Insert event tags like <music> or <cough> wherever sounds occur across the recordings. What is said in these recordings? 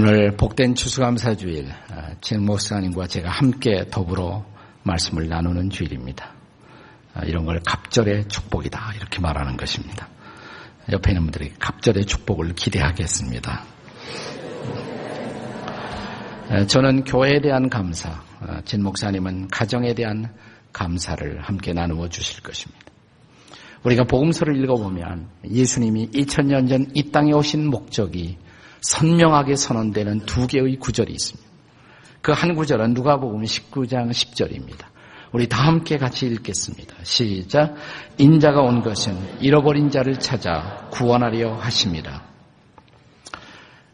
오늘 복된 추수감사주일 진 목사님과 제가 함께 더불어 말씀을 나누는 주일입니다. 아, 이런 걸 갑절의 축복이다 이렇게 말하는 것입니다. 옆에 있는 분들이 갑절의 축복을 기대하겠습니다. 저는 교회에 대한 감사, 아, 진 목사님은 가정에 대한 감사를 함께 나누어 주실 것입니다. 우리가 복음서를 읽어보면 예수님이 2000년 전 이 땅에 오신 목적이 선명하게 선언되는 두 개의 구절이 있습니다. 그 한 구절은 누가복음 19장 10절입니다. 우리 다 함께 같이 읽겠습니다. 시작. 인자가 온 것은 잃어버린 자를 찾아 구원하려 하십니다.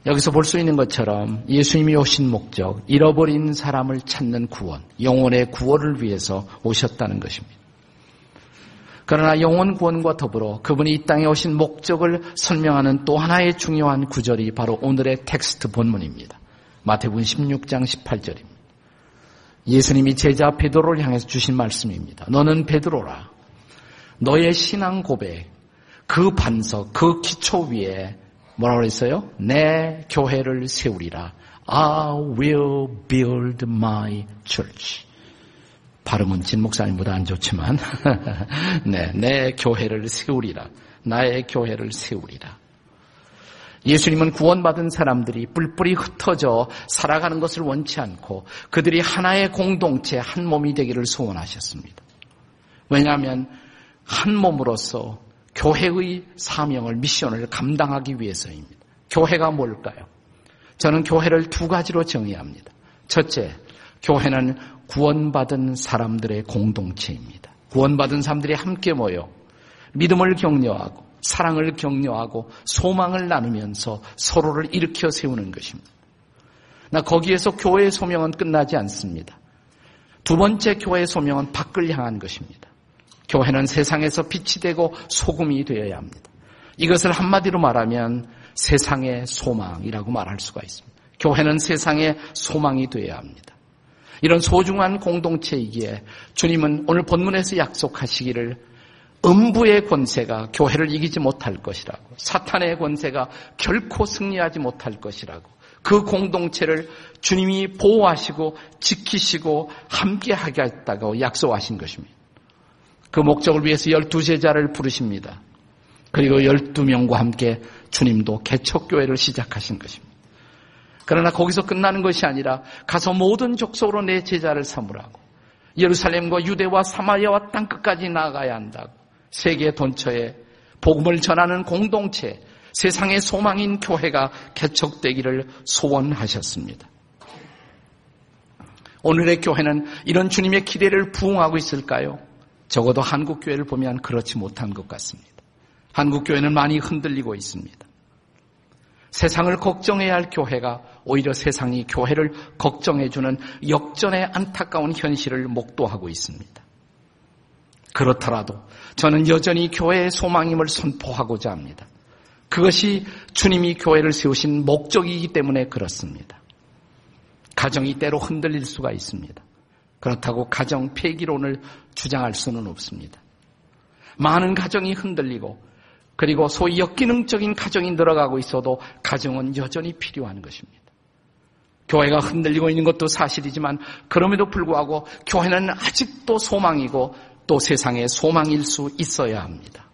여기서 볼 수 있는 것처럼 예수님이 오신 목적, 잃어버린 사람을 찾는 구원, 영혼의 구원을 위해서 오셨다는 것입니다. 그러나 영혼 구원과 더불어 그분이 이 땅에 오신 목적을 설명하는 또 하나의 중요한 구절이 바로 오늘의 텍스트 본문입니다. 마태복음 16장 18절입니다. 예수님이 제자 베드로를 향해서 주신 말씀입니다. 너는 베드로라. 너의 신앙 고백, 그 반석, 그 기초 위에 뭐라고 그랬어요? 내 교회를 세우리라. I will build my church. 발음은 진 목사님보다 안 좋지만, <laughs> 네, 내 교회를 세우리라. 나의 교회를 세우리라. 예수님은 구원받은 사람들이 뿔뿔이 흩어져 살아가는 것을 원치 않고 그들이 하나의 공동체, 한 몸이 되기를 소원하셨습니다. 왜냐하면 한 몸으로서 교회의 사명을, 미션을 감당하기 위해서입니다. 교회가 뭘까요? 저는 교회를 두 가지로 정의합니다. 첫째, 교회는 구원받은 사람들의 공동체입니다. 구원받은 사람들이 함께 모여 믿음을 격려하고 사랑을 격려하고 소망을 나누면서 서로를 일으켜 세우는 것입니다. 나 거기에서 교회의 소명은 끝나지 않습니다. 두 번째 교회의 소명은 밖을 향한 것입니다. 교회는 세상에서 빛이 되고 소금이 되어야 합니다. 이것을 한마디로 말하면 세상의 소망이라고 말할 수가 있습니다. 교회는 세상의 소망이 되어야 합니다. 이런 소중한 공동체이기에 주님은 오늘 본문에서 약속하시기를 음부의 권세가 교회를 이기지 못할 것이라고 사탄의 권세가 결코 승리하지 못할 것이라고 그 공동체를 주님이 보호하시고 지키시고 함께 하겠다고 약속하신 것입니다. 그 목적을 위해서 열두 제자를 부르십니다. 그리고 열두 명과 함께 주님도 개척교회를 시작하신 것입니다. 그러나 거기서 끝나는 것이 아니라 가서 모든 족속으로 내 제자를 삼으라고 예루살렘과 유대와 사마리아와 땅 끝까지 나아가야 한다고 세계 돈처에 복음을 전하는 공동체 세상의 소망인 교회가 개척되기를 소원하셨습니다. 오늘의 교회는 이런 주님의 기대를 부응하고 있을까요? 적어도 한국 교회를 보면 그렇지 못한 것 같습니다. 한국 교회는 많이 흔들리고 있습니다. 세상을 걱정해야 할 교회가 오히려 세상이 교회를 걱정해주는 역전의 안타까운 현실을 목도하고 있습니다. 그렇더라도 저는 여전히 교회의 소망임을 선포하고자 합니다. 그것이 주님이 교회를 세우신 목적이기 때문에 그렇습니다. 가정이 때로 흔들릴 수가 있습니다. 그렇다고 가정 폐기론을 주장할 수는 없습니다. 많은 가정이 흔들리고 그리고 소위 역기능적인 가정이 늘어가고 있어도 가정은 여전히 필요한 것입니다. 교회가 흔들리고 있는 것도 사실이지만 그럼에도 불구하고 교회는 아직도 소망이고 또 세상의 소망일 수 있어야 합니다.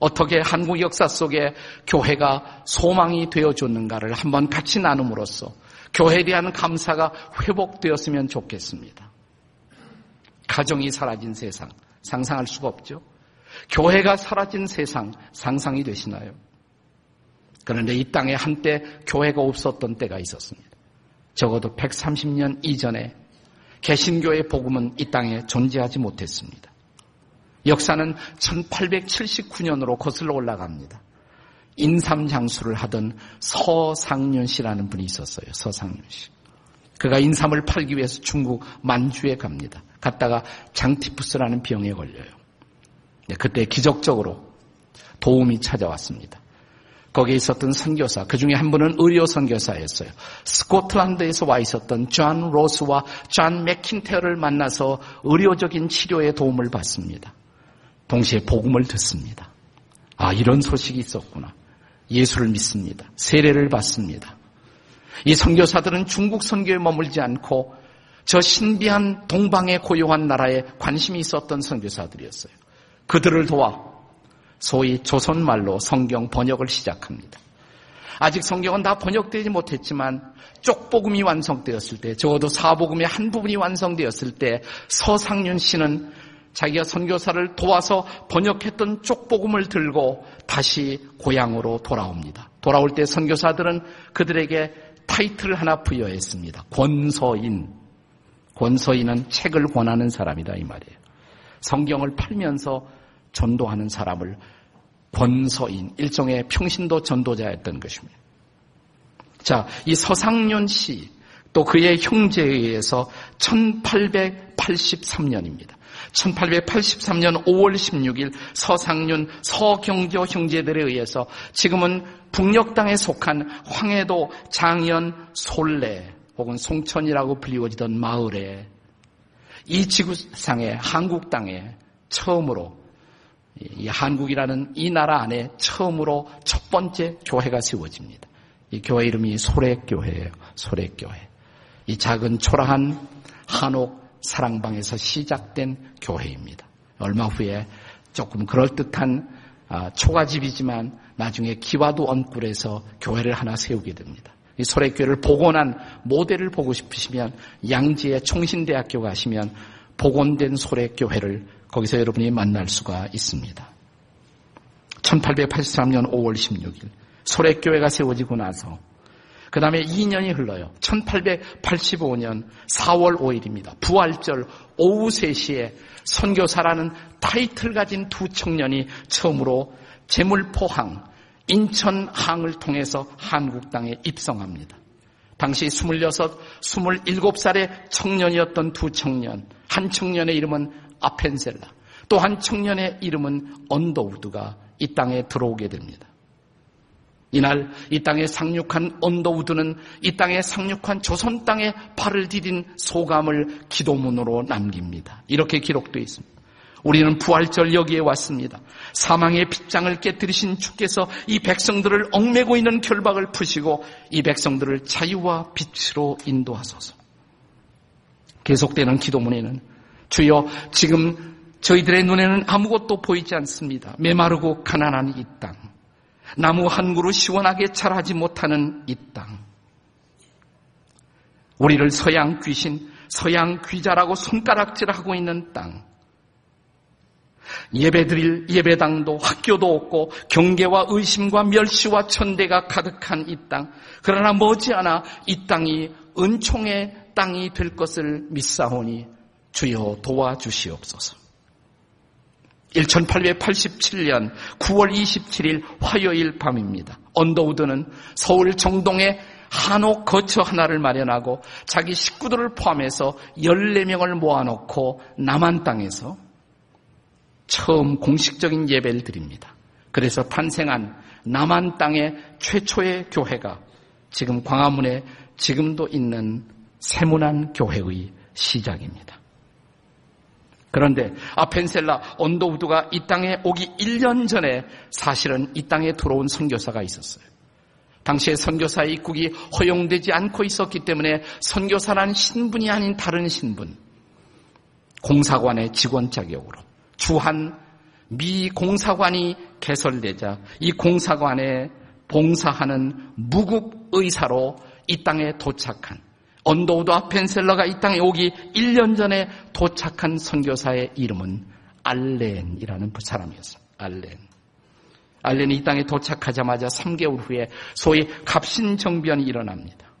어떻게 한국 역사 속에 교회가 소망이 되어줬는가를 한번 같이 나눔으로써 교회에 대한 감사가 회복되었으면 좋겠습니다. 가정이 사라진 세상 상상할 수가 없죠. 교회가 사라진 세상 상상이 되시나요? 그런데 이 땅에 한때 교회가 없었던 때가 있었습니다. 적어도 130년 이전에 개신교의 복음은 이 땅에 존재하지 못했습니다. 역사는 1879년으로 거슬러 올라갑니다. 인삼장수를 하던 서상윤 씨라는 분이 있었어요. 서상윤 씨. 그가 인삼을 팔기 위해서 중국 만주에 갑니다. 갔다가 장티푸스라는 병에 걸려요. 네, 그때 기적적으로 도움이 찾아왔습니다. 거기에 있었던 선교사, 그 중에 한 분은 의료 선교사였어요. 스코틀란드에서 와 있었던 존 로스와 존 맥킨테어를 만나서 의료적인 치료에 도움을 받습니다. 동시에 복음을 듣습니다. 아, 이런 소식이 있었구나. 예수를 믿습니다. 세례를 받습니다. 이 선교사들은 중국 선교에 머물지 않고 저 신비한 동방의 고요한 나라에 관심이 있었던 선교사들이었어요. 그들을 도와 소위 조선말로 성경 번역을 시작합니다. 아직 성경은 다 번역되지 못했지만 쪽복음이 완성되었을 때 적어도 사복음의 한 부분이 완성되었을 때 서상윤 씨는 자기가 선교사를 도와서 번역했던 쪽복음을 들고 다시 고향으로 돌아옵니다. 돌아올 때 선교사들은 그들에게 타이틀을 하나 부여했습니다. 권서인. 권서인은 책을 권하는 사람이다 이 말이에요. 성경을 팔면서 전도하는 사람을 권서인, 일종의 평신도 전도자였던 것입니다. 자, 이 서상윤 씨, 또 그의 형제에 의해서 1883년입니다. 1883년 5월 16일 서상윤, 서경조 형제들에 의해서 지금은 북녘 땅에 속한 황해도 장현 솔레 혹은 송천이라고 불리워지던 마을에 이 지구상에 한국 땅에 처음으로 이 한국이라는 이 나라 안에 처음으로 첫 번째 교회가 세워집니다. 이 교회 이름이 소래교회예요. 소래교회. 이 작은 초라한 한옥 사랑방에서 시작된 교회입니다. 얼마 후에 조금 그럴듯한 아, 초가집이지만 나중에 기와도 언굴에서 교회를 하나 세우게 됩니다. 이 소래교회를 복원한 모델을 보고 싶으시면 양지의 총신대학교 가시면 복원된 소래교회를 거기서 여러분이 만날 수가 있습니다. 1883년 5월 16일 소래교회가 세워지고 나서 그 다음에 2년이 흘러요. 1885년 4월 5일입니다. 부활절 오후 3시에 선교사라는 타이틀 가진 두 청년이 처음으로 제물포항, 인천항을 통해서 한국 땅에 입성합니다. 당시 26, 27살의 청년이었던 두 청년, 한 청년의 이름은 아펜셀라, 또 한 청년의 이름은 언더우드가 이 땅에 들어오게 됩니다. 이날 이 땅에 상륙한 언더우드는 이 땅에 상륙한 조선 땅에 발을 디딘 소감을 기도문으로 남깁니다. 이렇게 기록되어 있습니다. 우리는 부활절 여기에 왔습니다. 사망의 빗장을 깨뜨리신 주께서 이 백성들을 얽매고 있는 결박을 푸시고 이 백성들을 자유와 빛으로 인도하소서. 계속되는 기도문에는 주여 지금 저희들의 눈에는 아무것도 보이지 않습니다. 메마르고 가난한 이 땅. 나무 한 그루 시원하게 자라지 못하는 이 땅. 우리를 서양 귀신, 서양 귀자라고 손가락질하고 있는 땅. 예배드릴 예배당도 학교도 없고 경계와 의심과 멸시와 천대가 가득한 이 땅. 그러나 머지않아 이 땅이 은총의 땅이 될 것을 믿사오니 주여 도와주시옵소서. 1887년 9월 27일 화요일 밤입니다. 언더우드는 서울 정동에 한옥 거처 하나를 마련하고 자기 식구들을 포함해서 14명을 모아놓고 남한 땅에서 처음 공식적인 예배를 드립니다. 그래서 탄생한 남한 땅의 최초의 교회가 지금 광화문에 지금도 있는 세문안 교회의 시작입니다. 그런데 아펜셀라 언더우드가 이 땅에 오기 1년 전에 사실은 이 땅에 들어온 선교사가 있었어요. 당시에 선교사 입국이 허용되지 않고 있었기 때문에 선교사란 신분이 아닌 다른 신분, 공사관의 직원 자격으로 주한 미 공사관이 개설되자 이 공사관에 봉사하는 무급 의사로 이 땅에 도착한 언더우드 아펜셀러가 이 땅에 오기 1년 전에 도착한 선교사의 이름은 알렌이라는 사람이었어요. 알렌. 알렌이 이 땅에 도착하자마자 3개월 후에 소위 갑신정변이 일어납니다.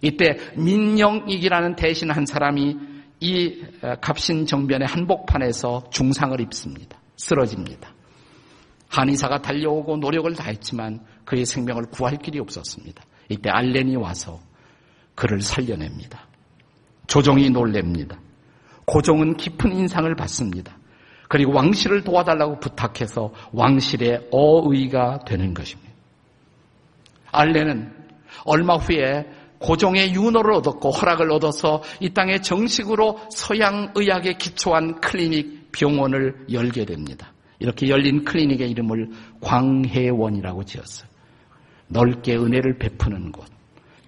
이때 민영익이라는 대신 한 사람이 이 갑신정변의 한복판에서 중상을 입습니다. 쓰러집니다. 한의사가 달려오고 노력을 다했지만 그의 생명을 구할 길이 없었습니다. 이때 알렌이 와서 그를 살려냅니다. 조정이 놀랍니다. 고종은 깊은 인상을 받습니다. 그리고 왕실을 도와달라고 부탁해서 왕실의 어의가 되는 것입니다. 알레는 얼마 후에 고종의 윤호를 얻었고 허락을 얻어서 이 땅에 정식으로 서양 의학에 기초한 클리닉 병원을 열게 됩니다. 이렇게 열린 클리닉의 이름을 광해원이라고 지었어요. 넓게 은혜를 베푸는 곳.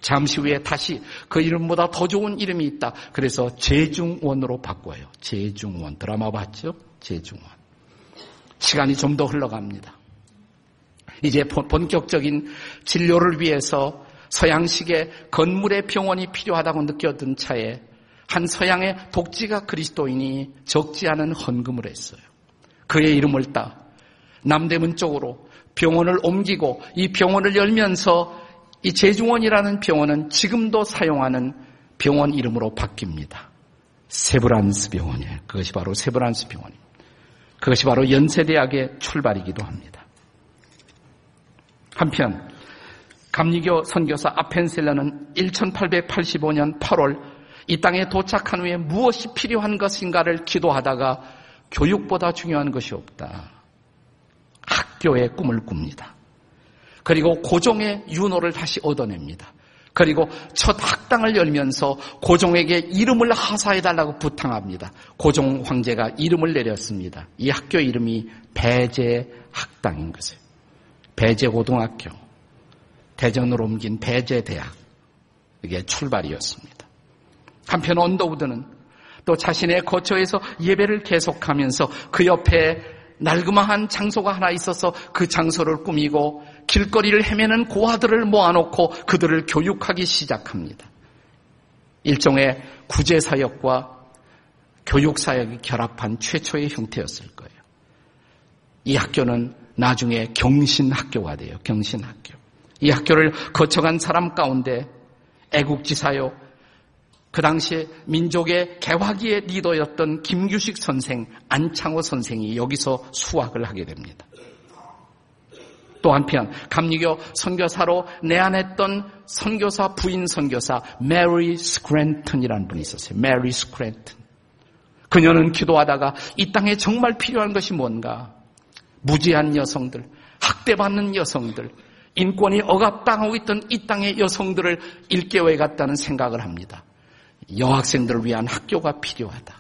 잠시 후에 다시 그 이름보다 더 좋은 이름이 있다. 그래서 재중원으로 바꿔요. 재중원. 드라마 봤죠? 재중원. 시간이 좀 더 흘러갑니다. 이제 본격적인 진료를 위해서 서양식의 건물의 병원이 필요하다고 느꼈던 차에 한 서양의 독지가 그리스도인이 적지 않은 헌금을 했어요. 그의 이름을 따 남대문 쪽으로 병원을 옮기고 이 병원을 열면서 이 제중원이라는 병원은 지금도 사용하는 병원 이름으로 바뀝니다. 세브란스 병원이에요. 그것이 바로 세브란스 병원입니다. 그것이 바로 연세대학의 출발이기도 합니다. 한편 감리교 선교사 아펜셀러는 1885년 8월 이 땅에 도착한 후에 무엇이 필요한 것인가를 기도하다가 교육보다 중요한 것이 없다. 학교의 꿈을 꿉니다. 그리고 고종의 윤호를 다시 얻어냅니다. 그리고 첫 학당을 열면서 고종에게 이름을 하사해달라고 부탁합니다. 고종 황제가 이름을 내렸습니다. 이 학교 이름이 배제학당인 것이에요. 배제고등학교. 대전으로 옮긴 배제대학. 이게 출발이었습니다. 한편 언더우드는 또 자신의 거처에서 예배를 계속하면서 그 옆에 날그마한 장소가 하나 있어서 그 장소를 꾸미고 길거리를 헤매는 고아들을 모아놓고 그들을 교육하기 시작합니다. 일종의 구제사역과 교육사역이 결합한 최초의 형태였을 거예요. 이 학교는 나중에 경신학교가 돼요. 경신학교. 이 학교를 거쳐간 사람 가운데 애국지사요, 그 당시에 민족의 개화기의 리더였던 김규식 선생, 안창호 선생이 여기서 수학을 하게 됩니다. 또 한편 감리교 선교사로 내한했던 선교사 부인 선교사 메리 스크랜턴이라는 분이 있었어요. 메리 스크랜턴. 그녀는 기도하다가 이 땅에 정말 필요한 것이 뭔가 무지한 여성들, 학대받는 여성들, 인권이 억압당하고 있던 이 땅의 여성들을 일깨워 갔다는 생각을 합니다. 여학생들을 위한 학교가 필요하다.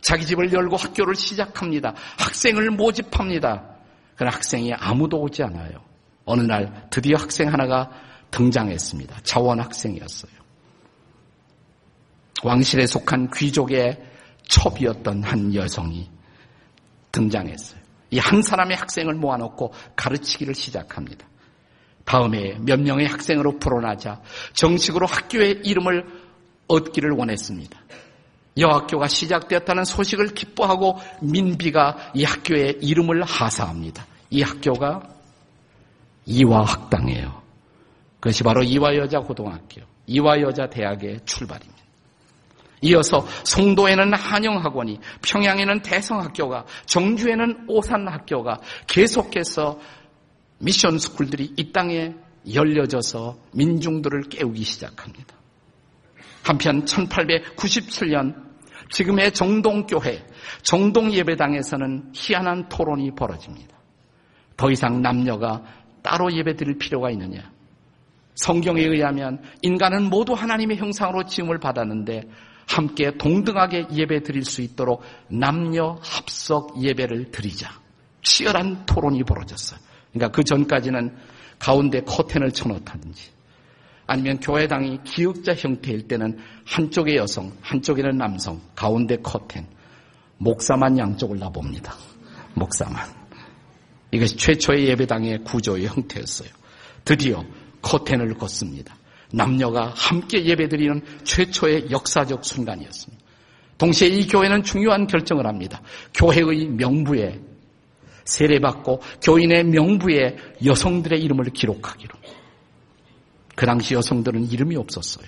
자기 집을 열고 학교를 시작합니다. 학생을 모집합니다. 그러나 학생이 아무도 오지 않아요. 어느 날 드디어 학생 하나가 등장했습니다. 자원 학생이었어요. 왕실에 속한 귀족의 첩이었던 한 여성이 등장했어요. 이 한 사람의 학생을 모아놓고 가르치기를 시작합니다. 다음에 몇 명의 학생으로 불어나자 정식으로 학교의 이름을 얻기를 원했습니다. 여학교가 시작되었다는 소식을 기뻐하고 민비가 이 학교의 이름을 하사합니다. 이 학교가 이화학당이에요. 그것이 바로 이화여자고등학교, 이화여자대학의 출발입니다. 이어서 송도에는 한영학원이, 평양에는 대성학교가, 정주에는 오산학교가 계속해서 미션 스쿨들이 이 땅에 열려져서 민중들을 깨우기 시작합니다. 한편 1897년 지금의 정동교회, 정동예배당에서는 희한한 토론이 벌어집니다. 더 이상 남녀가 따로 예배 드릴 필요가 있느냐? 성경에 의하면 인간은 모두 하나님의 형상으로 지음을 받았는데 함께 동등하게 예배 드릴 수 있도록 남녀 합석 예배를 드리자. 치열한 토론이 벌어졌어요. 그러니까 그 전까지는 가운데 커튼을 쳐놓다든지 아니면 교회당이 기역자 형태일 때는 한쪽에 여성, 한쪽에는 남성, 가운데 커튼, 목사만 양쪽을 놔봅니다. 목사만. 이것이 최초의 예배당의 구조의 형태였어요. 드디어 커튼을 걷습니다. 남녀가 함께 예배드리는 최초의 역사적 순간이었습니다. 동시에 이 교회는 중요한 결정을 합니다. 교회의 명부에 세례받고 교인의 명부에 여성들의 이름을 기록하기로. 그 당시 여성들은 이름이 없었어요.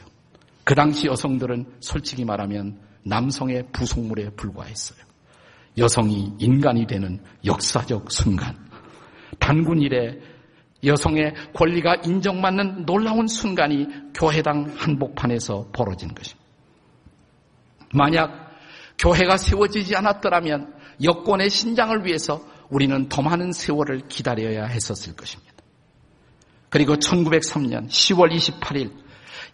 그 당시 여성들은 솔직히 말하면 남성의 부속물에 불과했어요. 여성이 인간이 되는 역사적 순간. 단군 이래 여성의 권리가 인정받는 놀라운 순간이 교회당 한복판에서 벌어진 것입니다. 만약 교회가 세워지지 않았더라면 여권의 신장을 위해서 우리는 더 많은 세월을 기다려야 했었을 것입니다. 그리고 1903년 10월 28일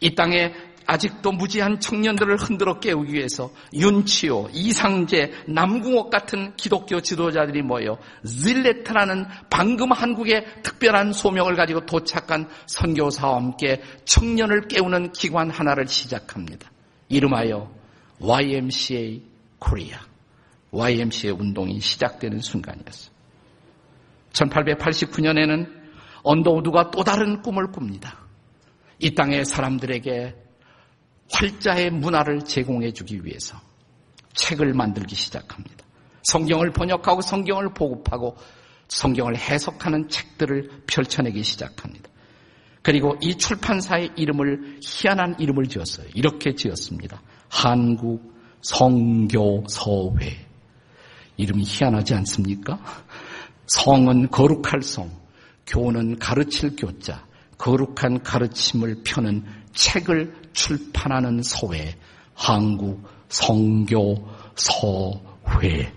이 땅에 아직도 무지한 청년들을 흔들어 깨우기 위해서 윤치호, 이상재, 남궁옥 같은 기독교 지도자들이 모여 질레트라는 방금 한국의 특별한 소명을 가지고 도착한 선교사와 함께 청년을 깨우는 기관 하나를 시작합니다. 이름하여 YMCA 코리아. YMCA 운동이 시작되는 순간이었어요. 1889년에는 언더우드가 또 다른 꿈을 꿉니다. 이 땅의 사람들에게 활자의 문화를 제공해 주기 위해서 책을 만들기 시작합니다. 성경을 번역하고 성경을 보급하고 성경을 해석하는 책들을 펼쳐내기 시작합니다. 그리고 이 출판사의 이름을 희한한 이름을 지었어요. 이렇게 지었습니다. 한국 성교서회. 이름이 희한하지 않습니까? 성은 거룩할 성, 교는 가르칠 교자, 거룩한 가르침을 펴는 책을 출판하는 서회, 한국 성교 서회.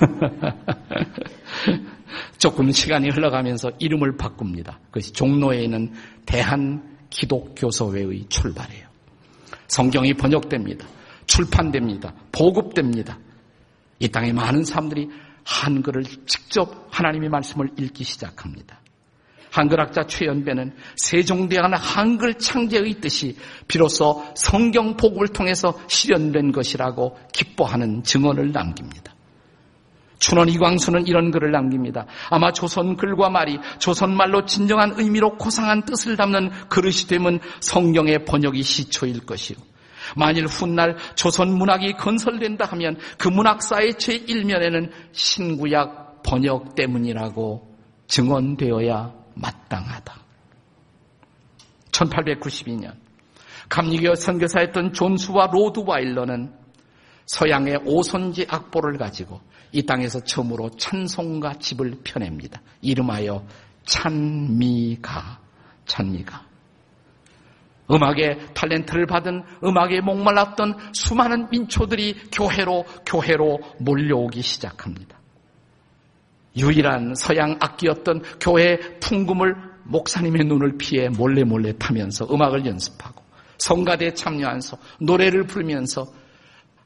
<laughs> 조금 시간이 흘러가면서 이름을 바꿉니다. 그것이 종로에 있는 대한 기독교서회의 출발이에요. 성경이 번역됩니다. 출판됩니다. 보급됩니다. 이 땅에 많은 사람들이 한글을 직접 하나님의 말씀을 읽기 시작합니다. 한글학자 최연배는 세종대왕의 한글 창제의 뜻이 비로소 성경 복음을 통해서 실현된 것이라고 기뻐하는 증언을 남깁니다. 춘원 이광수는 이런 글을 남깁니다. 아마 조선 글과 말이 조선말로 진정한 의미로 고상한 뜻을 담는 그릇이 되면 성경의 번역이 시초일 것이요. 만일 훗날 조선 문학이 건설된다 하면 그 문학사의 제1면에는 신구약 번역 때문이라고 증언되어야 마땅하다. 1892년 감리교 선교사였던 존스와 로드와일러는 서양의 오선지 악보를 가지고 이 땅에서 처음으로 찬송가 집을 펴냅니다. 이름하여 찬미가, 찬미가. 음악의 탤런트를 받은 음악에 목말랐던 수많은 민초들이 교회로, 교회로 몰려오기 시작합니다. 유일한 서양 악기였던 교회의 풍금을 목사님의 눈을 피해 몰래 몰래 타면서 음악을 연습하고 성가대에 참여하면서 노래를 부르면서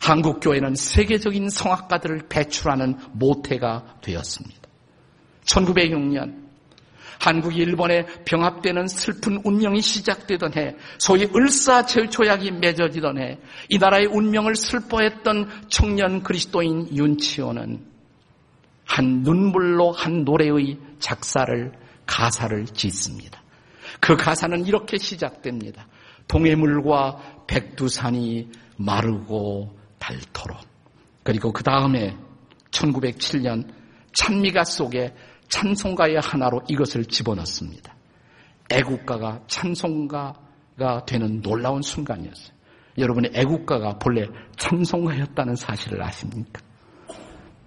한국 교회는 세계적인 성악가들을 배출하는 모태가 되었습니다. 1906년 한국이 일본에 병합되는 슬픈 운명이 시작되던 해, 소위 을사제조약이 맺어지던 해, 이 나라의 운명을 슬퍼했던 청년 그리스도인 윤치호는 한 눈물로 한 노래의 작사를 가사를 짓습니다. 그 가사는 이렇게 시작됩니다. 동해물과 백두산이 마르고 닳도록. 그리고 그 다음에 1907년 찬미가 속에 찬송가의 하나로 이것을 집어넣습니다. 애국가가 찬송가가 되는 놀라운 순간이었어요. 여러분의 애국가가 본래 찬송가였다는 사실을 아십니까?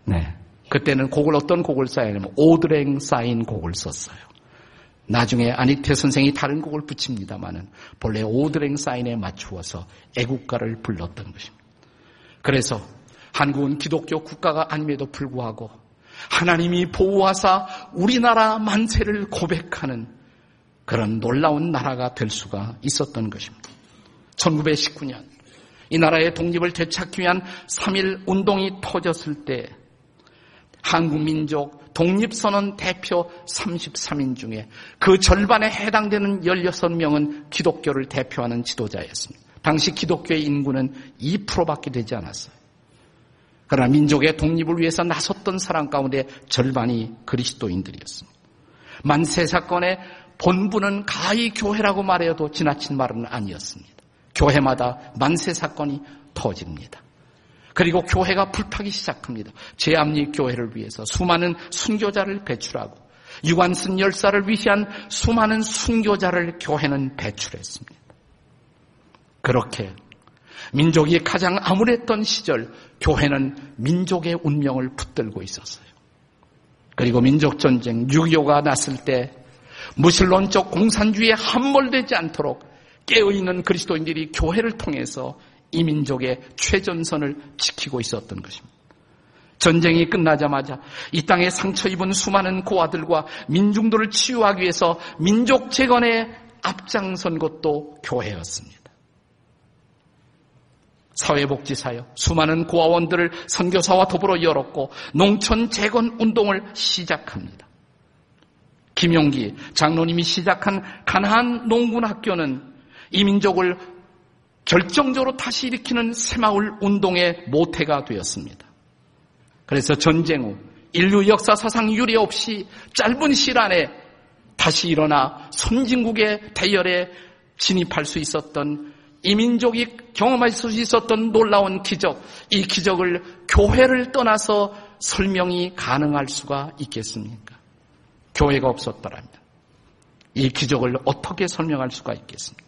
네. 그때는 곡을 어떤 곡을 써야냐면 오드랭 쌓인 곡을 썼어요. 나중에 안익태 선생이 다른 곡을 붙입니다마는 본래 오드랭 사인에 맞추어서 애국가를 불렀던 것입니다. 그래서 한국은 기독교 국가가 아님에도 불구하고 하나님이 보호하사 우리나라 만세를 고백하는 그런 놀라운 나라가 될 수가 있었던 것입니다. 1919년 이 나라의 독립을 되찾기 위한 3.1 운동이 터졌을 때 한국민족 독립선언 대표 33인 중에 그 절반에 해당되는 16명은 기독교를 대표하는 지도자였습니다. 당시 기독교의 인구는 2%밖에 되지 않았어요. 그러나 민족의 독립을 위해서 나섰던 사람 가운데 절반이 그리스도인들이었습니다. 만세 사건의 본부는 가히 교회라고 말해도 지나친 말은 아니었습니다. 교회마다 만세 사건이 터집니다. 그리고 교회가 불타기 시작합니다. 제암리 교회를 위해서 수많은 순교자를 배출하고 유관순 열사를 위한 수많은 순교자를 교회는 배출했습니다. 그렇게 민족이 가장 암울했던 시절 교회는 민족의 운명을 붙들고 있었어요. 그리고 민족전쟁 6.25가 났을 때 무신론적 공산주의에 함몰되지 않도록 깨어있는 그리스도인들이 교회를 통해서 이 민족의 최전선을 지키고 있었던 것입니다. 전쟁이 끝나자마자 이 땅에 상처 입은 수많은 고아들과 민중들을 치유하기 위해서 민족 재건에 앞장선 것도 교회였습니다. 사회복지사요. 수많은 고아원들을 선교사와 더불어 열었고 농촌 재건 운동을 시작합니다. 김용기 장로님이 시작한 가나안 농군 학교는 이민족을 결정적으로 다시 일으키는 새마을 운동의 모태가 되었습니다. 그래서 전쟁 후 인류 역사 사상 유례 없이 짧은 시일 안에 다시 일어나 선진국의 대열에 진입할 수 있었던 이 민족이 경험할 수 있었던 놀라운 기적, 이 기적을 교회를 떠나서 설명이 가능할 수가 있겠습니까? 교회가 없었더라면 이 기적을 어떻게 설명할 수가 있겠습니까?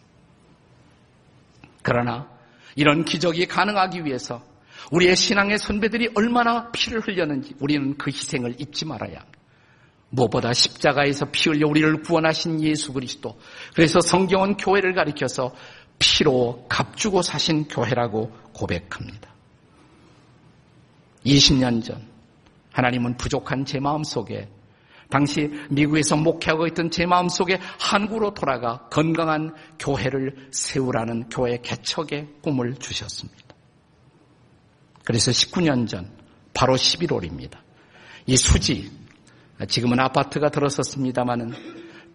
그러나 이런 기적이 가능하기 위해서 우리의 신앙의 선배들이 얼마나 피를 흘렸는지 우리는 그 희생을 잊지 말아야 합니다. 무엇보다 십자가에서 피 흘려 우리를 구원하신 예수 그리스도. 그래서 성경은 교회를 가리켜서 피로 값주고 사신 교회라고 고백합니다. 20년 전 하나님은 부족한 제 마음 속에 당시 미국에서 목회하고 있던 제 마음 속에 한국으로 돌아가 건강한 교회를 세우라는 교회 개척의 꿈을 주셨습니다. 그래서 19년 전 바로 11월입니다. 이 수지 지금은 아파트가 들어섰습니다마는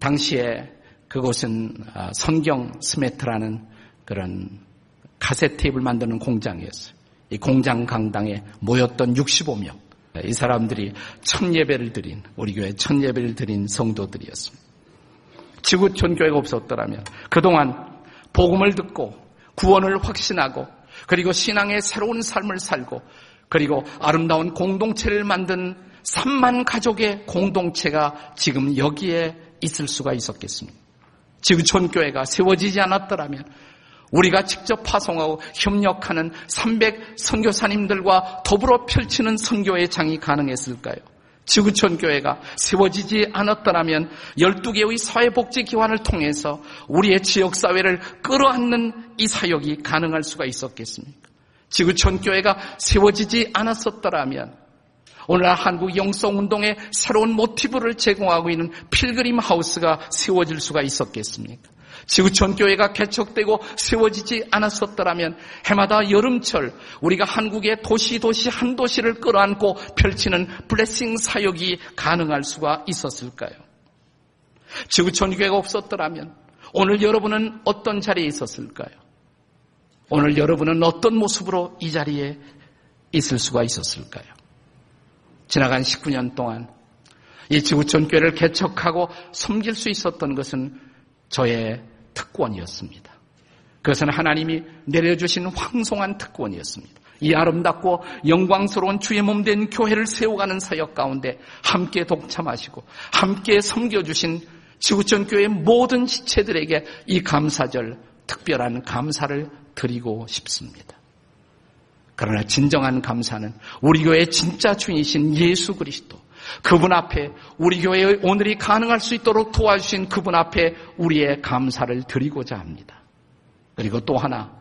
당시에 그곳은 아, 선경 스매트라는 그런 카세트 테이프 만드는 공장이었어요. 이 공장 강당에 모였던 65명. 이 사람들이 첫 예배를 드린 우리 교회 첫 예배를 드린 성도들이었습니다. 지구촌 교회가 없었더라면 그동안 복음을 듣고 구원을 확신하고 그리고 신앙의 새로운 삶을 살고 그리고 아름다운 공동체를 만든 3만 가족의 공동체가 지금 여기에 있을 수가 있었겠습니다. 지구촌 교회가 세워지지 않았더라면 우리가 직접 파송하고 협력하는 300 선교사님들과 더불어 펼치는 선교의 장이 가능했을까요? 지구촌 교회가 세워지지 않았더라면 12개의 사회복지 기관을 통해서 우리의 지역 사회를 끌어안는 이 사역이 가능할 수가 있었겠습니까? 지구촌 교회가 세워지지 않았었더라면 오늘날 한국 영성운동에 새로운 모티브를 제공하고 있는 필그림 하우스가 세워질 수가 있었겠습니까? 지구촌 교회가 개척되고 세워지지 않았었더라면 해마다 여름철 우리가 한국의 도시 도시 한 도시를 끌어안고 펼치는 블레싱 사역이 가능할 수가 있었을까요? 지구촌 교회가 없었더라면 오늘 여러분은 어떤 자리에 있었을까요? 오늘 여러분은 어떤 모습으로 이 자리에 있을 수가 있었을까요? 지나간 19년 동안 이 지구촌 교회를 개척하고 섬길 수 있었던 것은 저의 특권이었습니다. 그것은 하나님이 내려주신 황송한 특권이었습니다. 이 아름답고 영광스러운 주의 몸 된 교회를 세워가는 사역 가운데 함께 동참하시고 함께 섬겨주신 지구촌 교회 모든 지체들에게 이 감사절 특별한 감사를 드리고 싶습니다. 그러나 진정한 감사는 우리 교회의 진짜 주인이신 예수 그리스도 그분 앞에 우리 교회의 오늘이 가능할 수 있도록 도와주신 그분 앞에 우리의 감사를 드리고자 합니다. 그리고 또 하나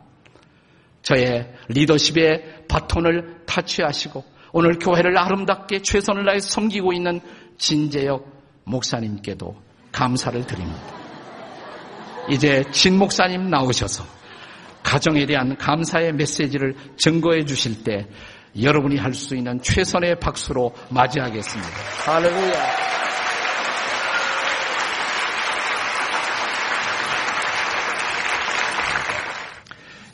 저의 리더십의 바톤을 타취하시고 오늘 교회를 아름답게 최선을 다해 섬기고 있는 진재혁 목사님께도 감사를 드립니다. 이제 진 목사님 나오셔서 가정에 대한 감사의 메시지를 증거해 주실 때 여러분이 할 수 있는 최선의 박수로 맞이하겠습니다. 할렐루야.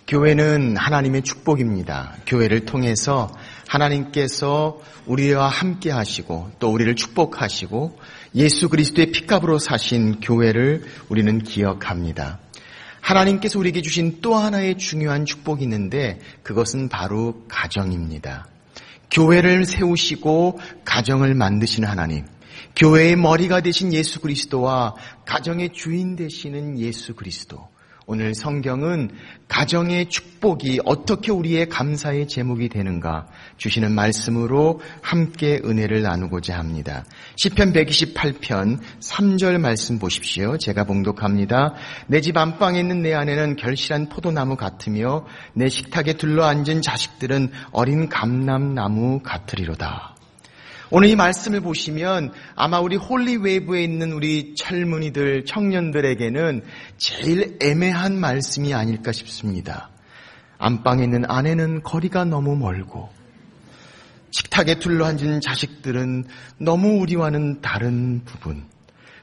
교회는 하나님의 축복입니다. 교회를 통해서 하나님께서 우리와 함께 하시고 또 우리를 축복하시고 예수 그리스도의 피값으로 사신 교회를 우리는 기억합니다. 하나님께서 우리에게 주신 또 하나의 중요한 축복이 있는데 그것은 바로 가정입니다. 교회를 세우시고 가정을 만드시는 하나님. 교회의 머리가 되신 예수 그리스도와 가정의 주인 되시는 예수 그리스도. 오늘 성경은 가정의 축복이 어떻게 우리의 감사의 제목이 되는가 주시는 말씀으로 함께 은혜를 나누고자 합니다. 시편 128편 3절 말씀 보십시오. 제가 봉독합니다. 내 집 안방에 있는 내 아내는 결실한 포도나무 같으며 내 식탁에 둘러앉은 자식들은 어린 감람나무 같으리로다. 오늘 이 말씀을 보시면 아마 우리 홀리웨이브에 있는 우리 젊은이들, 청년들에게는 제일 애매한 말씀이 아닐까 싶습니다. 안방에 있는 아내는 거리가 너무 멀고 식탁에 둘러앉은 자식들은 너무 우리와는 다른 부분.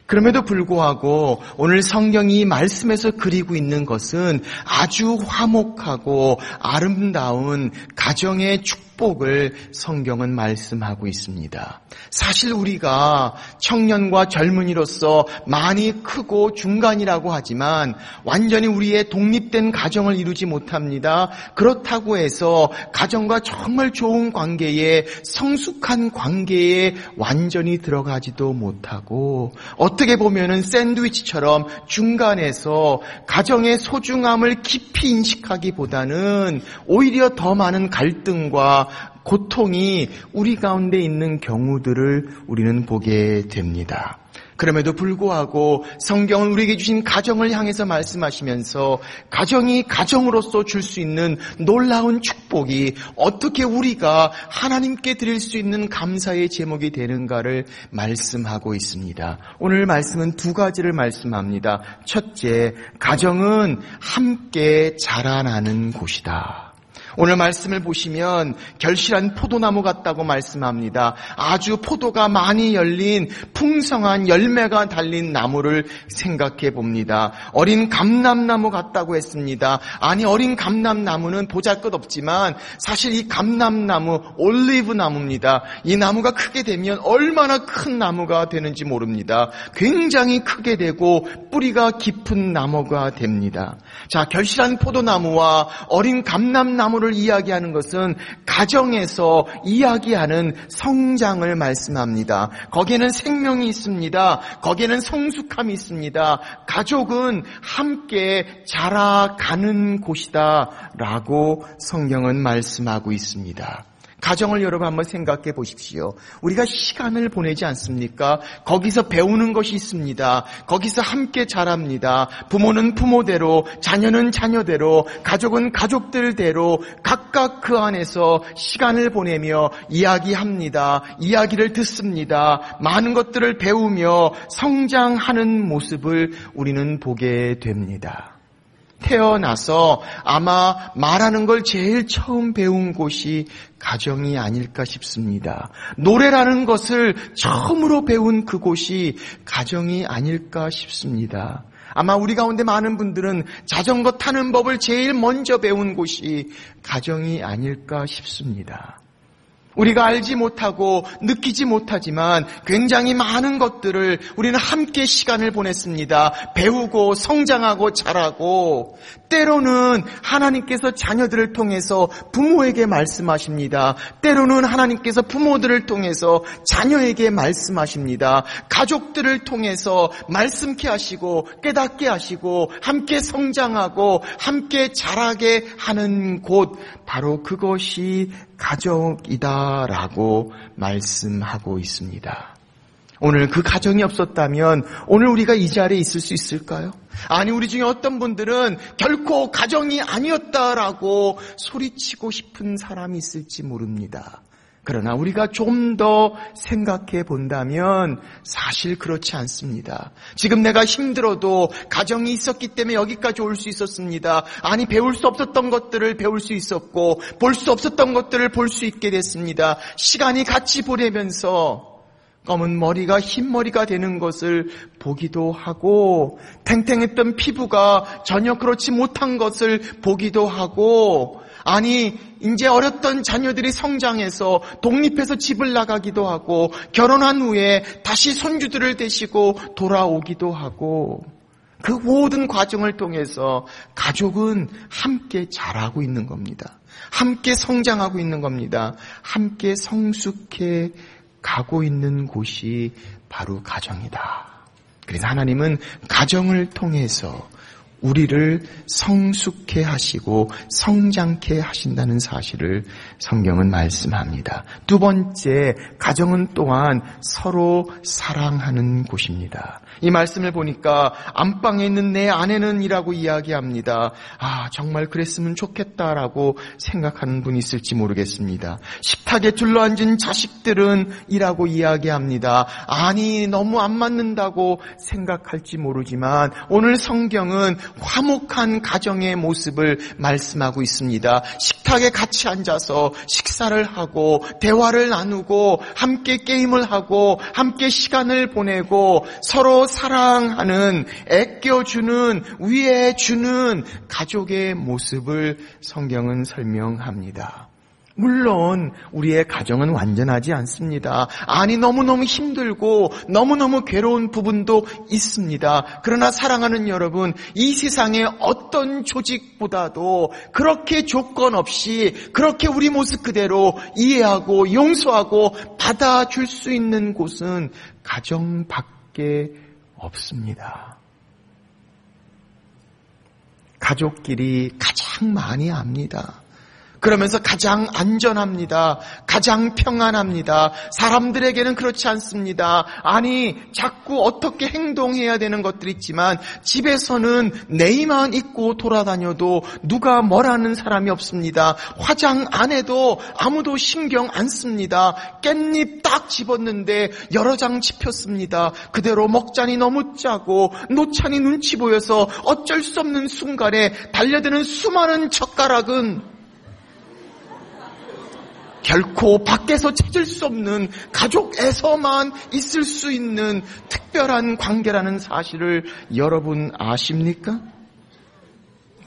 그럼에도 불구하고 오늘 성경이 말씀에서 그리고 있는 것은 아주 화목하고 아름다운 가정의 축복 축복을 성경은 말씀하고 있습니다. 사실 우리가 청년과 젊은이로서 많이 크고 중간이라고 하지만 완전히 우리의 독립된 가정을 이루지 못합니다. 그렇다고 해서 가정과 정말 좋은 관계에 성숙한 관계에 완전히 들어가지도 못하고 어떻게 보면은 샌드위치처럼 중간에서 가정의 소중함을 깊이 인식하기보다는 오히려 더 많은 갈등과 고통이 우리 가운데 있는 경우들을 우리는 보게 됩니다. 그럼에도 불구하고 성경은 우리에게 주신 가정을 향해서 말씀하시면서 가정이 가정으로서 줄 수 있는 놀라운 축복이 어떻게 우리가 하나님께 드릴 수 있는 감사의 제목이 되는가를 말씀하고 있습니다. 오늘 말씀은 두 가지를 말씀합니다. 첫째, 가정은 함께 자라나는 곳이다. 오늘 말씀을 보시면 결실한 포도나무 같다고 말씀합니다. 아주 포도가 많이 열린 풍성한 열매가 달린 나무를 생각해 봅니다. 어린 감람나무 같다고 했습니다. 아니 어린 감람나무는 보잘것 없지만 사실 이 감람나무 올리브 나무입니다. 이 나무가 크게 되면 얼마나 큰 나무가 되는지 모릅니다. 굉장히 크게 되고 뿌리가 깊은 나무가 됩니다. 자, 결실한 포도나무와 어린 감람나무를 성장을 이야기하는 것은 가정에서 이야기하는 성장을 말씀합니다. 거기에는 생명이 있습니다. 거기에는 성숙함이 있습니다. 가족은 함께 자라가는 곳이다. 라고 성경은 말씀하고 있습니다. 가정을 여러분 한번 생각해 보십시오. 우리가 시간을 보내지 않습니까? 거기서 배우는 것이 있습니다. 거기서 함께 자랍니다. 부모는 부모대로, 자녀는 자녀대로, 가족은 가족들대로 각각 그 안에서 시간을 보내며 이야기합니다. 이야기를 듣습니다. 많은 것들을 배우며 성장하는 모습을 우리는 보게 됩니다. 태어나서 아마 말하는 걸 제일 처음 배운 곳이 가정이 아닐까 싶습니다. 노래라는 것을 처음으로 배운 그곳이 가정이 아닐까 싶습니다. 아마 우리 가운데 많은 분들은 자전거 타는 법을 제일 먼저 배운 곳이 가정이 아닐까 싶습니다. 우리가 알지 못하고 느끼지 못하지만 굉장히 많은 것들을 우리는 함께 시간을 보냈습니다. 배우고 성장하고 자라고 때로는 하나님께서 자녀들을 통해서 부모에게 말씀하십니다. 때로는 하나님께서 부모들을 통해서 자녀에게 말씀하십니다. 가족들을 통해서 말씀케 하시고 깨닫게 하시고 함께 성장하고 함께 자라게 하는 곳 바로 그것이 가족이다라고 말씀하고 있습니다. 오늘 그 가정이 없었다면 오늘 우리가 이 자리에 있을 수 있을까요? 아니 우리 중에 어떤 분들은 결코 가정이 아니었다라고 소리치고 싶은 사람이 있을지 모릅니다. 그러나 우리가 좀 더 생각해 본다면 사실 그렇지 않습니다. 지금 내가 힘들어도 가정이 있었기 때문에 여기까지 올 수 있었습니다. 아니 배울 수 없었던 것들을 배울 수 있었고 볼 수 없었던 것들을 볼 수 있게 됐습니다. 시간이 같이 보내면서 검은 머리가 흰 머리가 되는 것을 보기도 하고 탱탱했던 피부가 전혀 그렇지 못한 것을 보기도 하고 아니, 이제 어렸던 자녀들이 성장해서 독립해서 집을 나가기도 하고 결혼한 후에 다시 손주들을 데시고 돌아오기도 하고 그 모든 과정을 통해서 가족은 함께 자라고 있는 겁니다. 함께 성장하고 있는 겁니다. 함께 성숙해 가고 있는 곳이 바로 가정이다. 그래서 하나님은 가정을 통해서 우리를 성숙해 하시고 성장케 하신다는 사실을 성경은 말씀합니다. 두 번째, 가정은 또한 서로 사랑하는 곳입니다. 이 말씀을 보니까 안방에 있는 내 아내는 이라고 이야기합니다. 아, 정말 그랬으면 좋겠다라고 생각하는 분이 있을지 모르겠습니다. 식탁에 둘러앉은 자식들은 이라고 이야기합니다. 아니, 너무 안 맞는다고 생각할지 모르지만 오늘 성경은 화목한 가정의 모습을 말씀하고 있습니다. 식탁에 같이 앉아서 식사를 하고 대화를 나누고 함께 게임을 하고 함께 시간을 보내고 서로 사랑하는 애껴주는 위해 주는 가족의 모습을 성경은 설명합니다. 물론 우리의 가정은 완전하지 않습니다. 아니 너무너무 힘들고 너무너무 괴로운 부분도 있습니다. 그러나 사랑하는 여러분, 이 세상의 어떤 조직보다도 그렇게 조건 없이 그렇게 우리 모습 그대로 이해하고 용서하고 받아줄 수 있는 곳은 가정 밖에 없습니다. 가족끼리 가장 많이 압니다. 그러면서 가장 안전합니다. 가장 평안합니다. 사람들에게는 그렇지 않습니다. 아니, 자꾸 어떻게 행동해야 되는 것들이 있지만 집에서는 네이만 입고 돌아다녀도 누가 뭐라는 사람이 없습니다. 화장 안 해도 아무도 신경 안 씁니다. 깻잎 딱 집었는데 여러 장 집혔습니다. 그대로 먹잔이 너무 짜고 노찬이 눈치 보여서 어쩔 수 없는 순간에 달려드는 수많은 젓가락은 결코 밖에서 찾을 수 없는 가족에서만 있을 수 있는 특별한 관계라는 사실을 여러분 아십니까?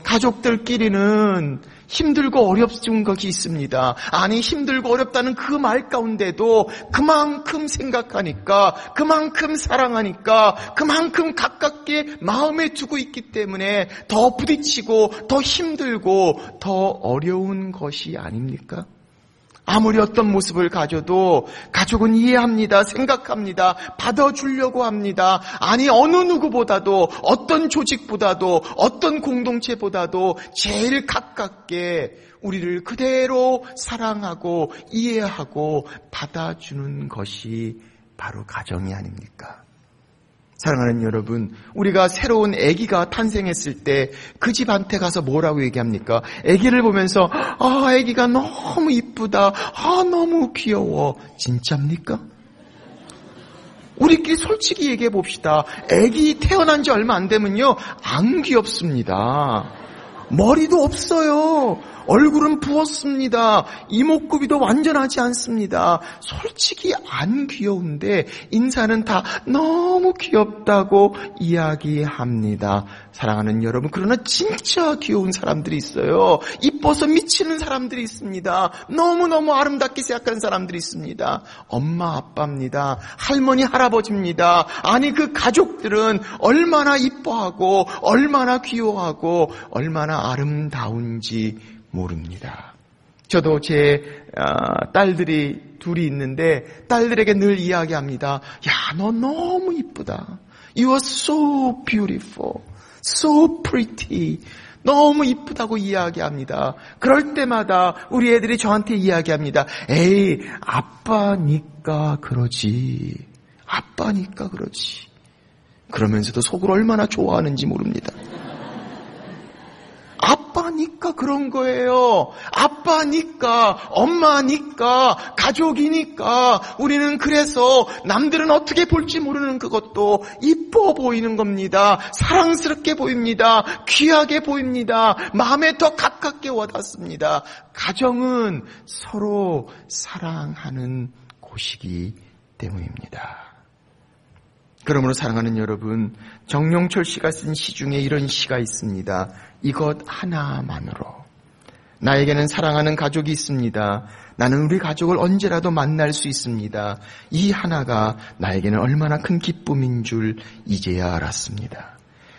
가족들끼리는 힘들고 어렵은 것이 있습니다. 아니 힘들고 어렵다는 그 말 가운데도 그만큼 생각하니까 그만큼 사랑하니까 그만큼 가깝게 마음에 두고 있기 때문에 더 부딪히고 더 힘들고 더 어려운 것이 아닙니까? 아무리 어떤 모습을 가져도 가족은 이해합니다. 생각합니다. 받아주려고 합니다. 아니, 어느 누구보다도, 어떤 조직보다도, 어떤 공동체보다도 제일 가깝게 우리를 그대로 사랑하고 이해하고 받아주는 것이 바로 가정이 아닙니까? 사랑하는 여러분, 우리가 새로운 아기가 탄생했을 때 그 집한테 가서 뭐라고 얘기합니까? 아기를 보면서 아, 아기가 너무 이쁘다. 아, 너무 귀여워. 진짜입니까? 우리끼리 솔직히 얘기해 봅시다. 아기 태어난 지 얼마 안 되면요. 안 귀엽습니다. 머리도 없어요. 얼굴은 부었습니다. 이목구비도 완전하지 않습니다. 솔직히 안 귀여운데 인사는 다 너무 귀엽다고 이야기합니다. 사랑하는 여러분, 그러나 진짜 귀여운 사람들이 있어요. 이뻐서 미치는 사람들이 있습니다. 너무너무 아름답게 생각하는 사람들이 있습니다. 엄마, 아빠입니다. 할머니, 할아버지입니다. 아니, 그 가족들은 얼마나 이뻐하고, 얼마나 귀여워하고, 얼마나 아름다운지 모릅니다. 저도 제 아, 딸들이 둘이 있는데 딸들에게 늘 이야기합니다. 야, 너 너무 이쁘다. You are so beautiful, so pretty. 너무 이쁘다고 이야기합니다. 그럴 때마다 우리 애들이 저한테 이야기합니다. 에이, 아빠니까 그러지. 아빠니까 그러지. 그러면서도 속을 얼마나 좋아하는지 모릅니다. 아빠니까 그런 거예요. 아빠니까, 엄마니까, 가족이니까, 우리는 그래서 남들은 어떻게 볼지 모르는 그것도 이뻐 보이는 겁니다. 사랑스럽게 보입니다. 귀하게 보입니다. 마음에 더 가깝게 와닿습니다. 가정은 서로 사랑하는 곳이기 때문입니다. 그러므로 사랑하는 여러분, 정용철 씨가 쓴 시 중에 이런 시가 있습니다. 이것 하나만으로. 나에게는 사랑하는 가족이 있습니다. 나는 우리 가족을 언제라도 만날 수 있습니다. 이 하나가 나에게는 얼마나 큰 기쁨인 줄 이제야 알았습니다.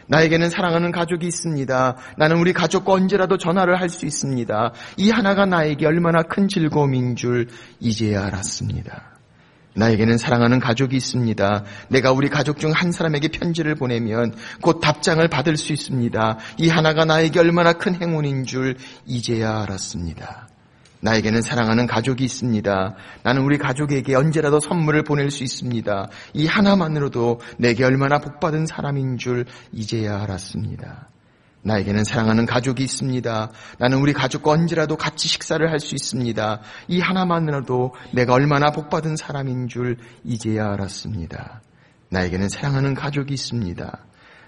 나에게는 사랑하는 가족이 있습니다. 나는 우리 가족과 언제라도 전화를 할 수 있습니다. 이 하나가 나에게 얼마나 큰 즐거움인 줄 이제야 알았습니다. 나에게는 사랑하는 가족이 있습니다. 내가 우리 가족 중 한 사람에게 편지를 보내면 곧 답장을 받을 수 있습니다. 이 하나가 나에게 얼마나 큰 행운인 줄 이제야 알았습니다. 나에게는 사랑하는 가족이 있습니다. 나는 우리 가족에게 언제라도 선물을 보낼 수 있습니다. 이 하나만으로도 내게 얼마나 복받은 사람인 줄 이제야 알았습니다. 나에게는 사랑하는 가족이 있습니다. 나는 우리 가족과 언제라도 같이 식사를 할 수 있습니다. 이 하나만으로도 내가 얼마나 복받은 사람인 줄 이제야 알았습니다. 나에게는 사랑하는 가족이 있습니다.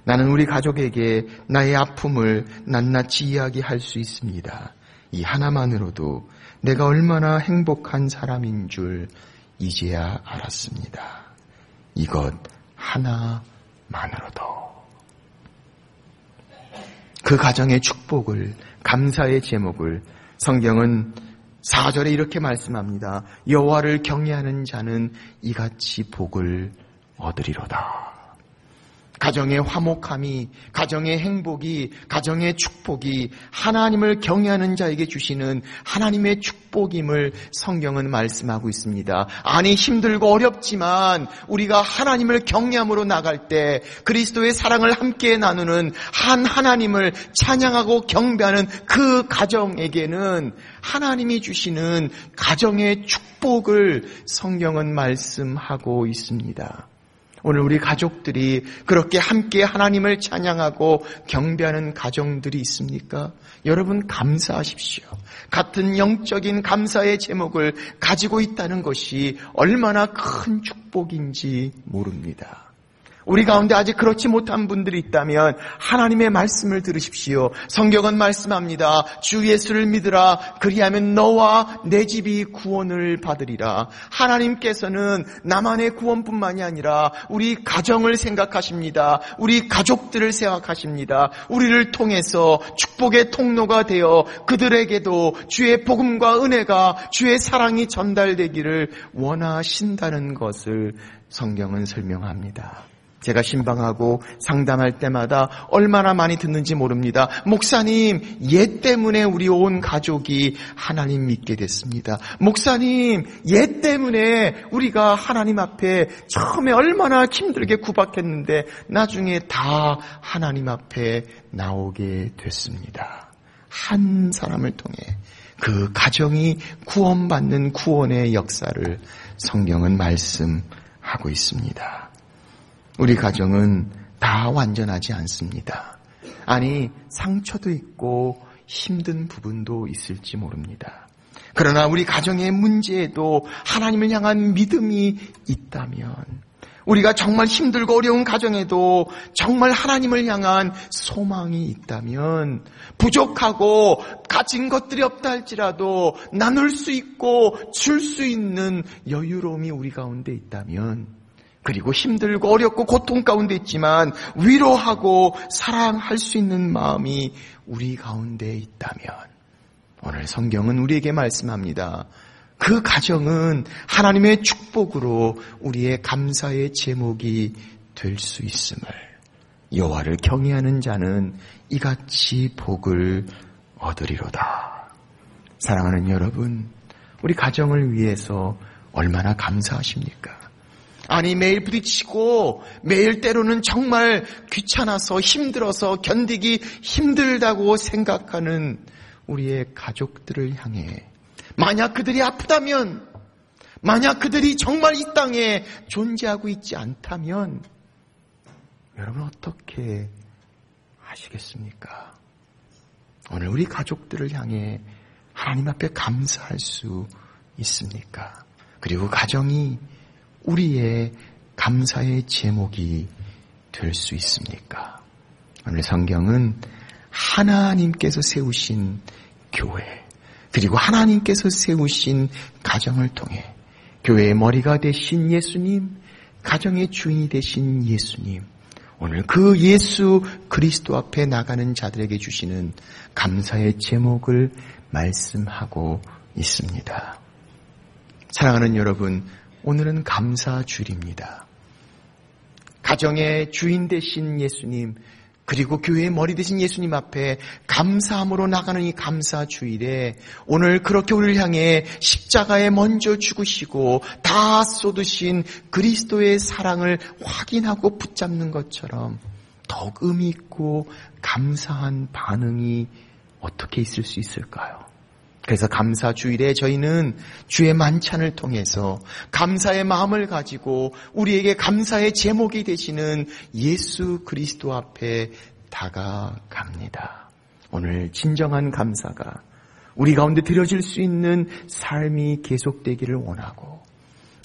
나는 우리 가족에게 나의 아픔을 낱낱이 이야기할 수 있습니다. 이 하나만으로도 내가 얼마나 행복한 사람인 줄 이제야 알았습니다. 이것 하나만으로도. 그 가정의 축복을, 감사의 제목을 성경은 4절에 이렇게 말씀합니다. 여호와를 경외하는 자는 이같이 복을 얻으리로다. 가정의 화목함이, 가정의 행복이, 가정의 축복이 하나님을 경외하는 자에게 주시는 하나님의 축복임을 성경은 말씀하고 있습니다. 아니 힘들고 어렵지만 우리가 하나님을 경외함으로 나갈 때 그리스도의 사랑을 함께 나누는 한 하나님을 찬양하고 경배하는 그 가정에게는 하나님이 주시는 가정의 축복을 성경은 말씀하고 있습니다. 오늘 우리 가족들이 그렇게 함께 하나님을 찬양하고 경배하는 가정들이 있습니까? 여러분 감사하십시오. 같은 영적인 감사의 제목을 가지고 있다는 것이 얼마나 큰 축복인지 모릅니다. 우리 가운데 아직 그렇지 못한 분들이 있다면 하나님의 말씀을 들으십시오. 성경은 말씀합니다. 주 예수를 믿으라. 그리하면 너와 내 집이 구원을 받으리라. 하나님께서는 나만의 구원뿐만이 아니라 우리 가정을 생각하십니다. 우리 가족들을 생각하십니다. 우리를 통해서 축복의 통로가 되어 그들에게도 주의 복음과 은혜가 주의 사랑이 전달되기를 원하신다는 것을 성경은 설명합니다. 제가 신방하고 상담할 때마다 얼마나 많이 듣는지 모릅니다. 목사님, 예 때문에 우리 온 가족이 하나님 믿게 됐습니다. 목사님, 예 때문에 우리가 하나님 앞에 처음에 얼마나 힘들게 구박했는데 나중에 다 하나님 앞에 나오게 됐습니다. 한 사람을 통해 그 가정이 구원받는 구원의 역사를 성경은 말씀하고 있습니다. 우리 가정은 다 완전하지 않습니다. 아니, 상처도 있고 힘든 부분도 있을지 모릅니다. 그러나 우리 가정의 문제에도 하나님을 향한 믿음이 있다면, 우리가 정말 힘들고 어려운 가정에도 정말 하나님을 향한 소망이 있다면, 부족하고 가진 것들이 없다 할지라도 나눌 수 있고 줄 수 있는 여유로움이 우리 가운데 있다면, 그리고 힘들고 어렵고 고통 가운데 있지만 위로하고 사랑할 수 있는 마음이 우리 가운데 있다면 오늘 성경은 우리에게 말씀합니다. 그 가정은 하나님의 축복으로 우리의 감사의 제목이 될 수 있음을 여호와를 경외하는 자는 이같이 복을 얻으리로다. 사랑하는 여러분, 우리 가정을 위해서 얼마나 감사하십니까? 아니 매일 부딪히고 매일 때로는 정말 귀찮아서 힘들어서 견디기 힘들다고 생각하는 우리의 가족들을 향해 만약 그들이 아프다면 만약 그들이 정말 이 땅에 존재하고 있지 않다면 여러분 어떻게 하시겠습니까? 오늘 우리 가족들을 향해 하나님 앞에 감사할 수 있습니까? 그리고 가정이 우리의 감사의 제목이 될 수 있습니까? 오늘 성경은 하나님께서 세우신 교회, 그리고 하나님께서 세우신 가정을 통해 교회의 머리가 되신 예수님, 가정의 주인이 되신 예수님, 오늘 그 예수 그리스도 앞에 나가는 자들에게 주시는 감사의 제목을 말씀하고 있습니다. 사랑하는 여러분, 오늘은 감사주일입니다. 가정의 주인 되신 예수님, 그리고 교회의 머리 되신 예수님 앞에 감사함으로 나가는 이 감사 주일에 오늘 그렇게 우리를 향해 십자가에 먼저 죽으시고 다 쏟으신 그리스도의 사랑을 확인하고 붙잡는 것처럼 더욱 의미 있고 감사한 반응이 어떻게 있을 수 있을까요? 그래서 감사 주일에 저희는 주의 만찬을 통해서 감사의 마음을 가지고 우리에게 감사의 제목이 되시는 예수 그리스도 앞에 다가갑니다. 오늘 진정한 감사가 우리 가운데 드려질 수 있는 삶이 계속되기를 원하고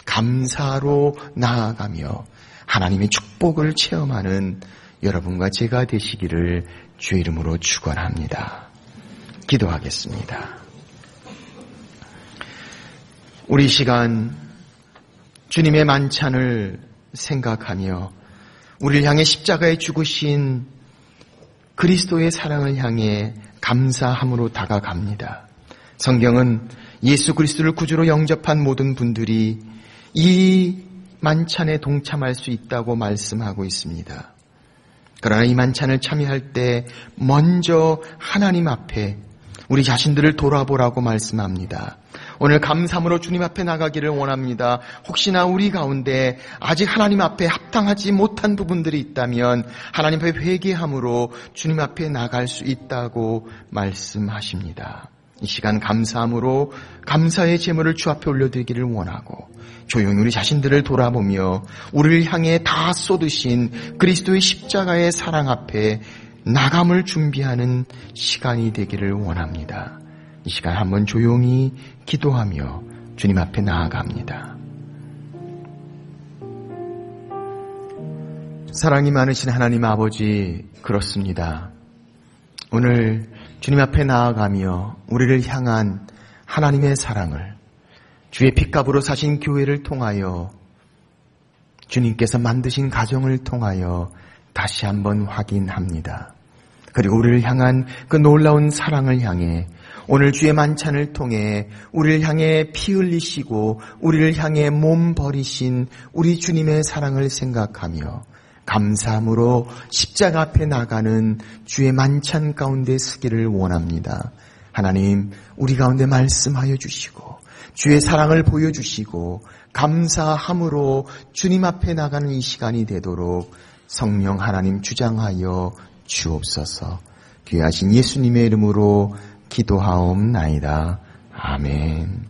감사로 나아가며 하나님의 축복을 체험하는 여러분과 제가 되시기를 주 이름으로 축원합니다. 기도하겠습니다. 우리 시간 주님의 만찬을 생각하며 우리를 향해 십자가에 죽으신 그리스도의 사랑을 향해 감사함으로 다가갑니다. 성경은 예수 그리스도를 구주로 영접한 모든 분들이 이 만찬에 동참할 수 있다고 말씀하고 있습니다. 그러나 이 만찬을 참여할 때 먼저 하나님 앞에 우리 자신들을 돌아보라고 말씀합니다. 오늘 감사함으로 주님 앞에 나가기를 원합니다. 혹시나 우리 가운데 아직 하나님 앞에 합당하지 못한 부분들이 있다면 하나님 앞에 회개함으로 주님 앞에 나갈 수 있다고 말씀하십니다. 이 시간 감사함으로 감사의 제물을 주 앞에 올려드리기를 원하고 조용히 우리 자신들을 돌아보며 우리를 향해 다 쏟으신 그리스도의 십자가의 사랑 앞에 나감을 준비하는 시간이 되기를 원합니다. 이 시간 한번 조용히 기도하며 주님 앞에 나아갑니다. 사랑이 많으신 하나님 아버지, 그렇습니다. 오늘 주님 앞에 나아가며 우리를 향한 하나님의 사랑을 주의 핏값으로 사신 교회를 통하여 주님께서 만드신 가정을 통하여 다시 한번 확인합니다. 그리고 우리를 향한 그 놀라운 사랑을 향해 오늘 주의 만찬을 통해 우리를 향해 피 흘리시고 우리를 향해 몸 버리신 우리 주님의 사랑을 생각하며 감사함으로 십자가 앞에 나가는 주의 만찬 가운데 서기를 원합니다. 하나님, 우리 가운데 말씀하여 주시고 주의 사랑을 보여주시고 감사함으로 주님 앞에 나가는 이 시간이 되도록 성령 하나님 주장하여 주옵소서. 귀하신 예수님의 이름으로 기도하옵나이다. 아멘.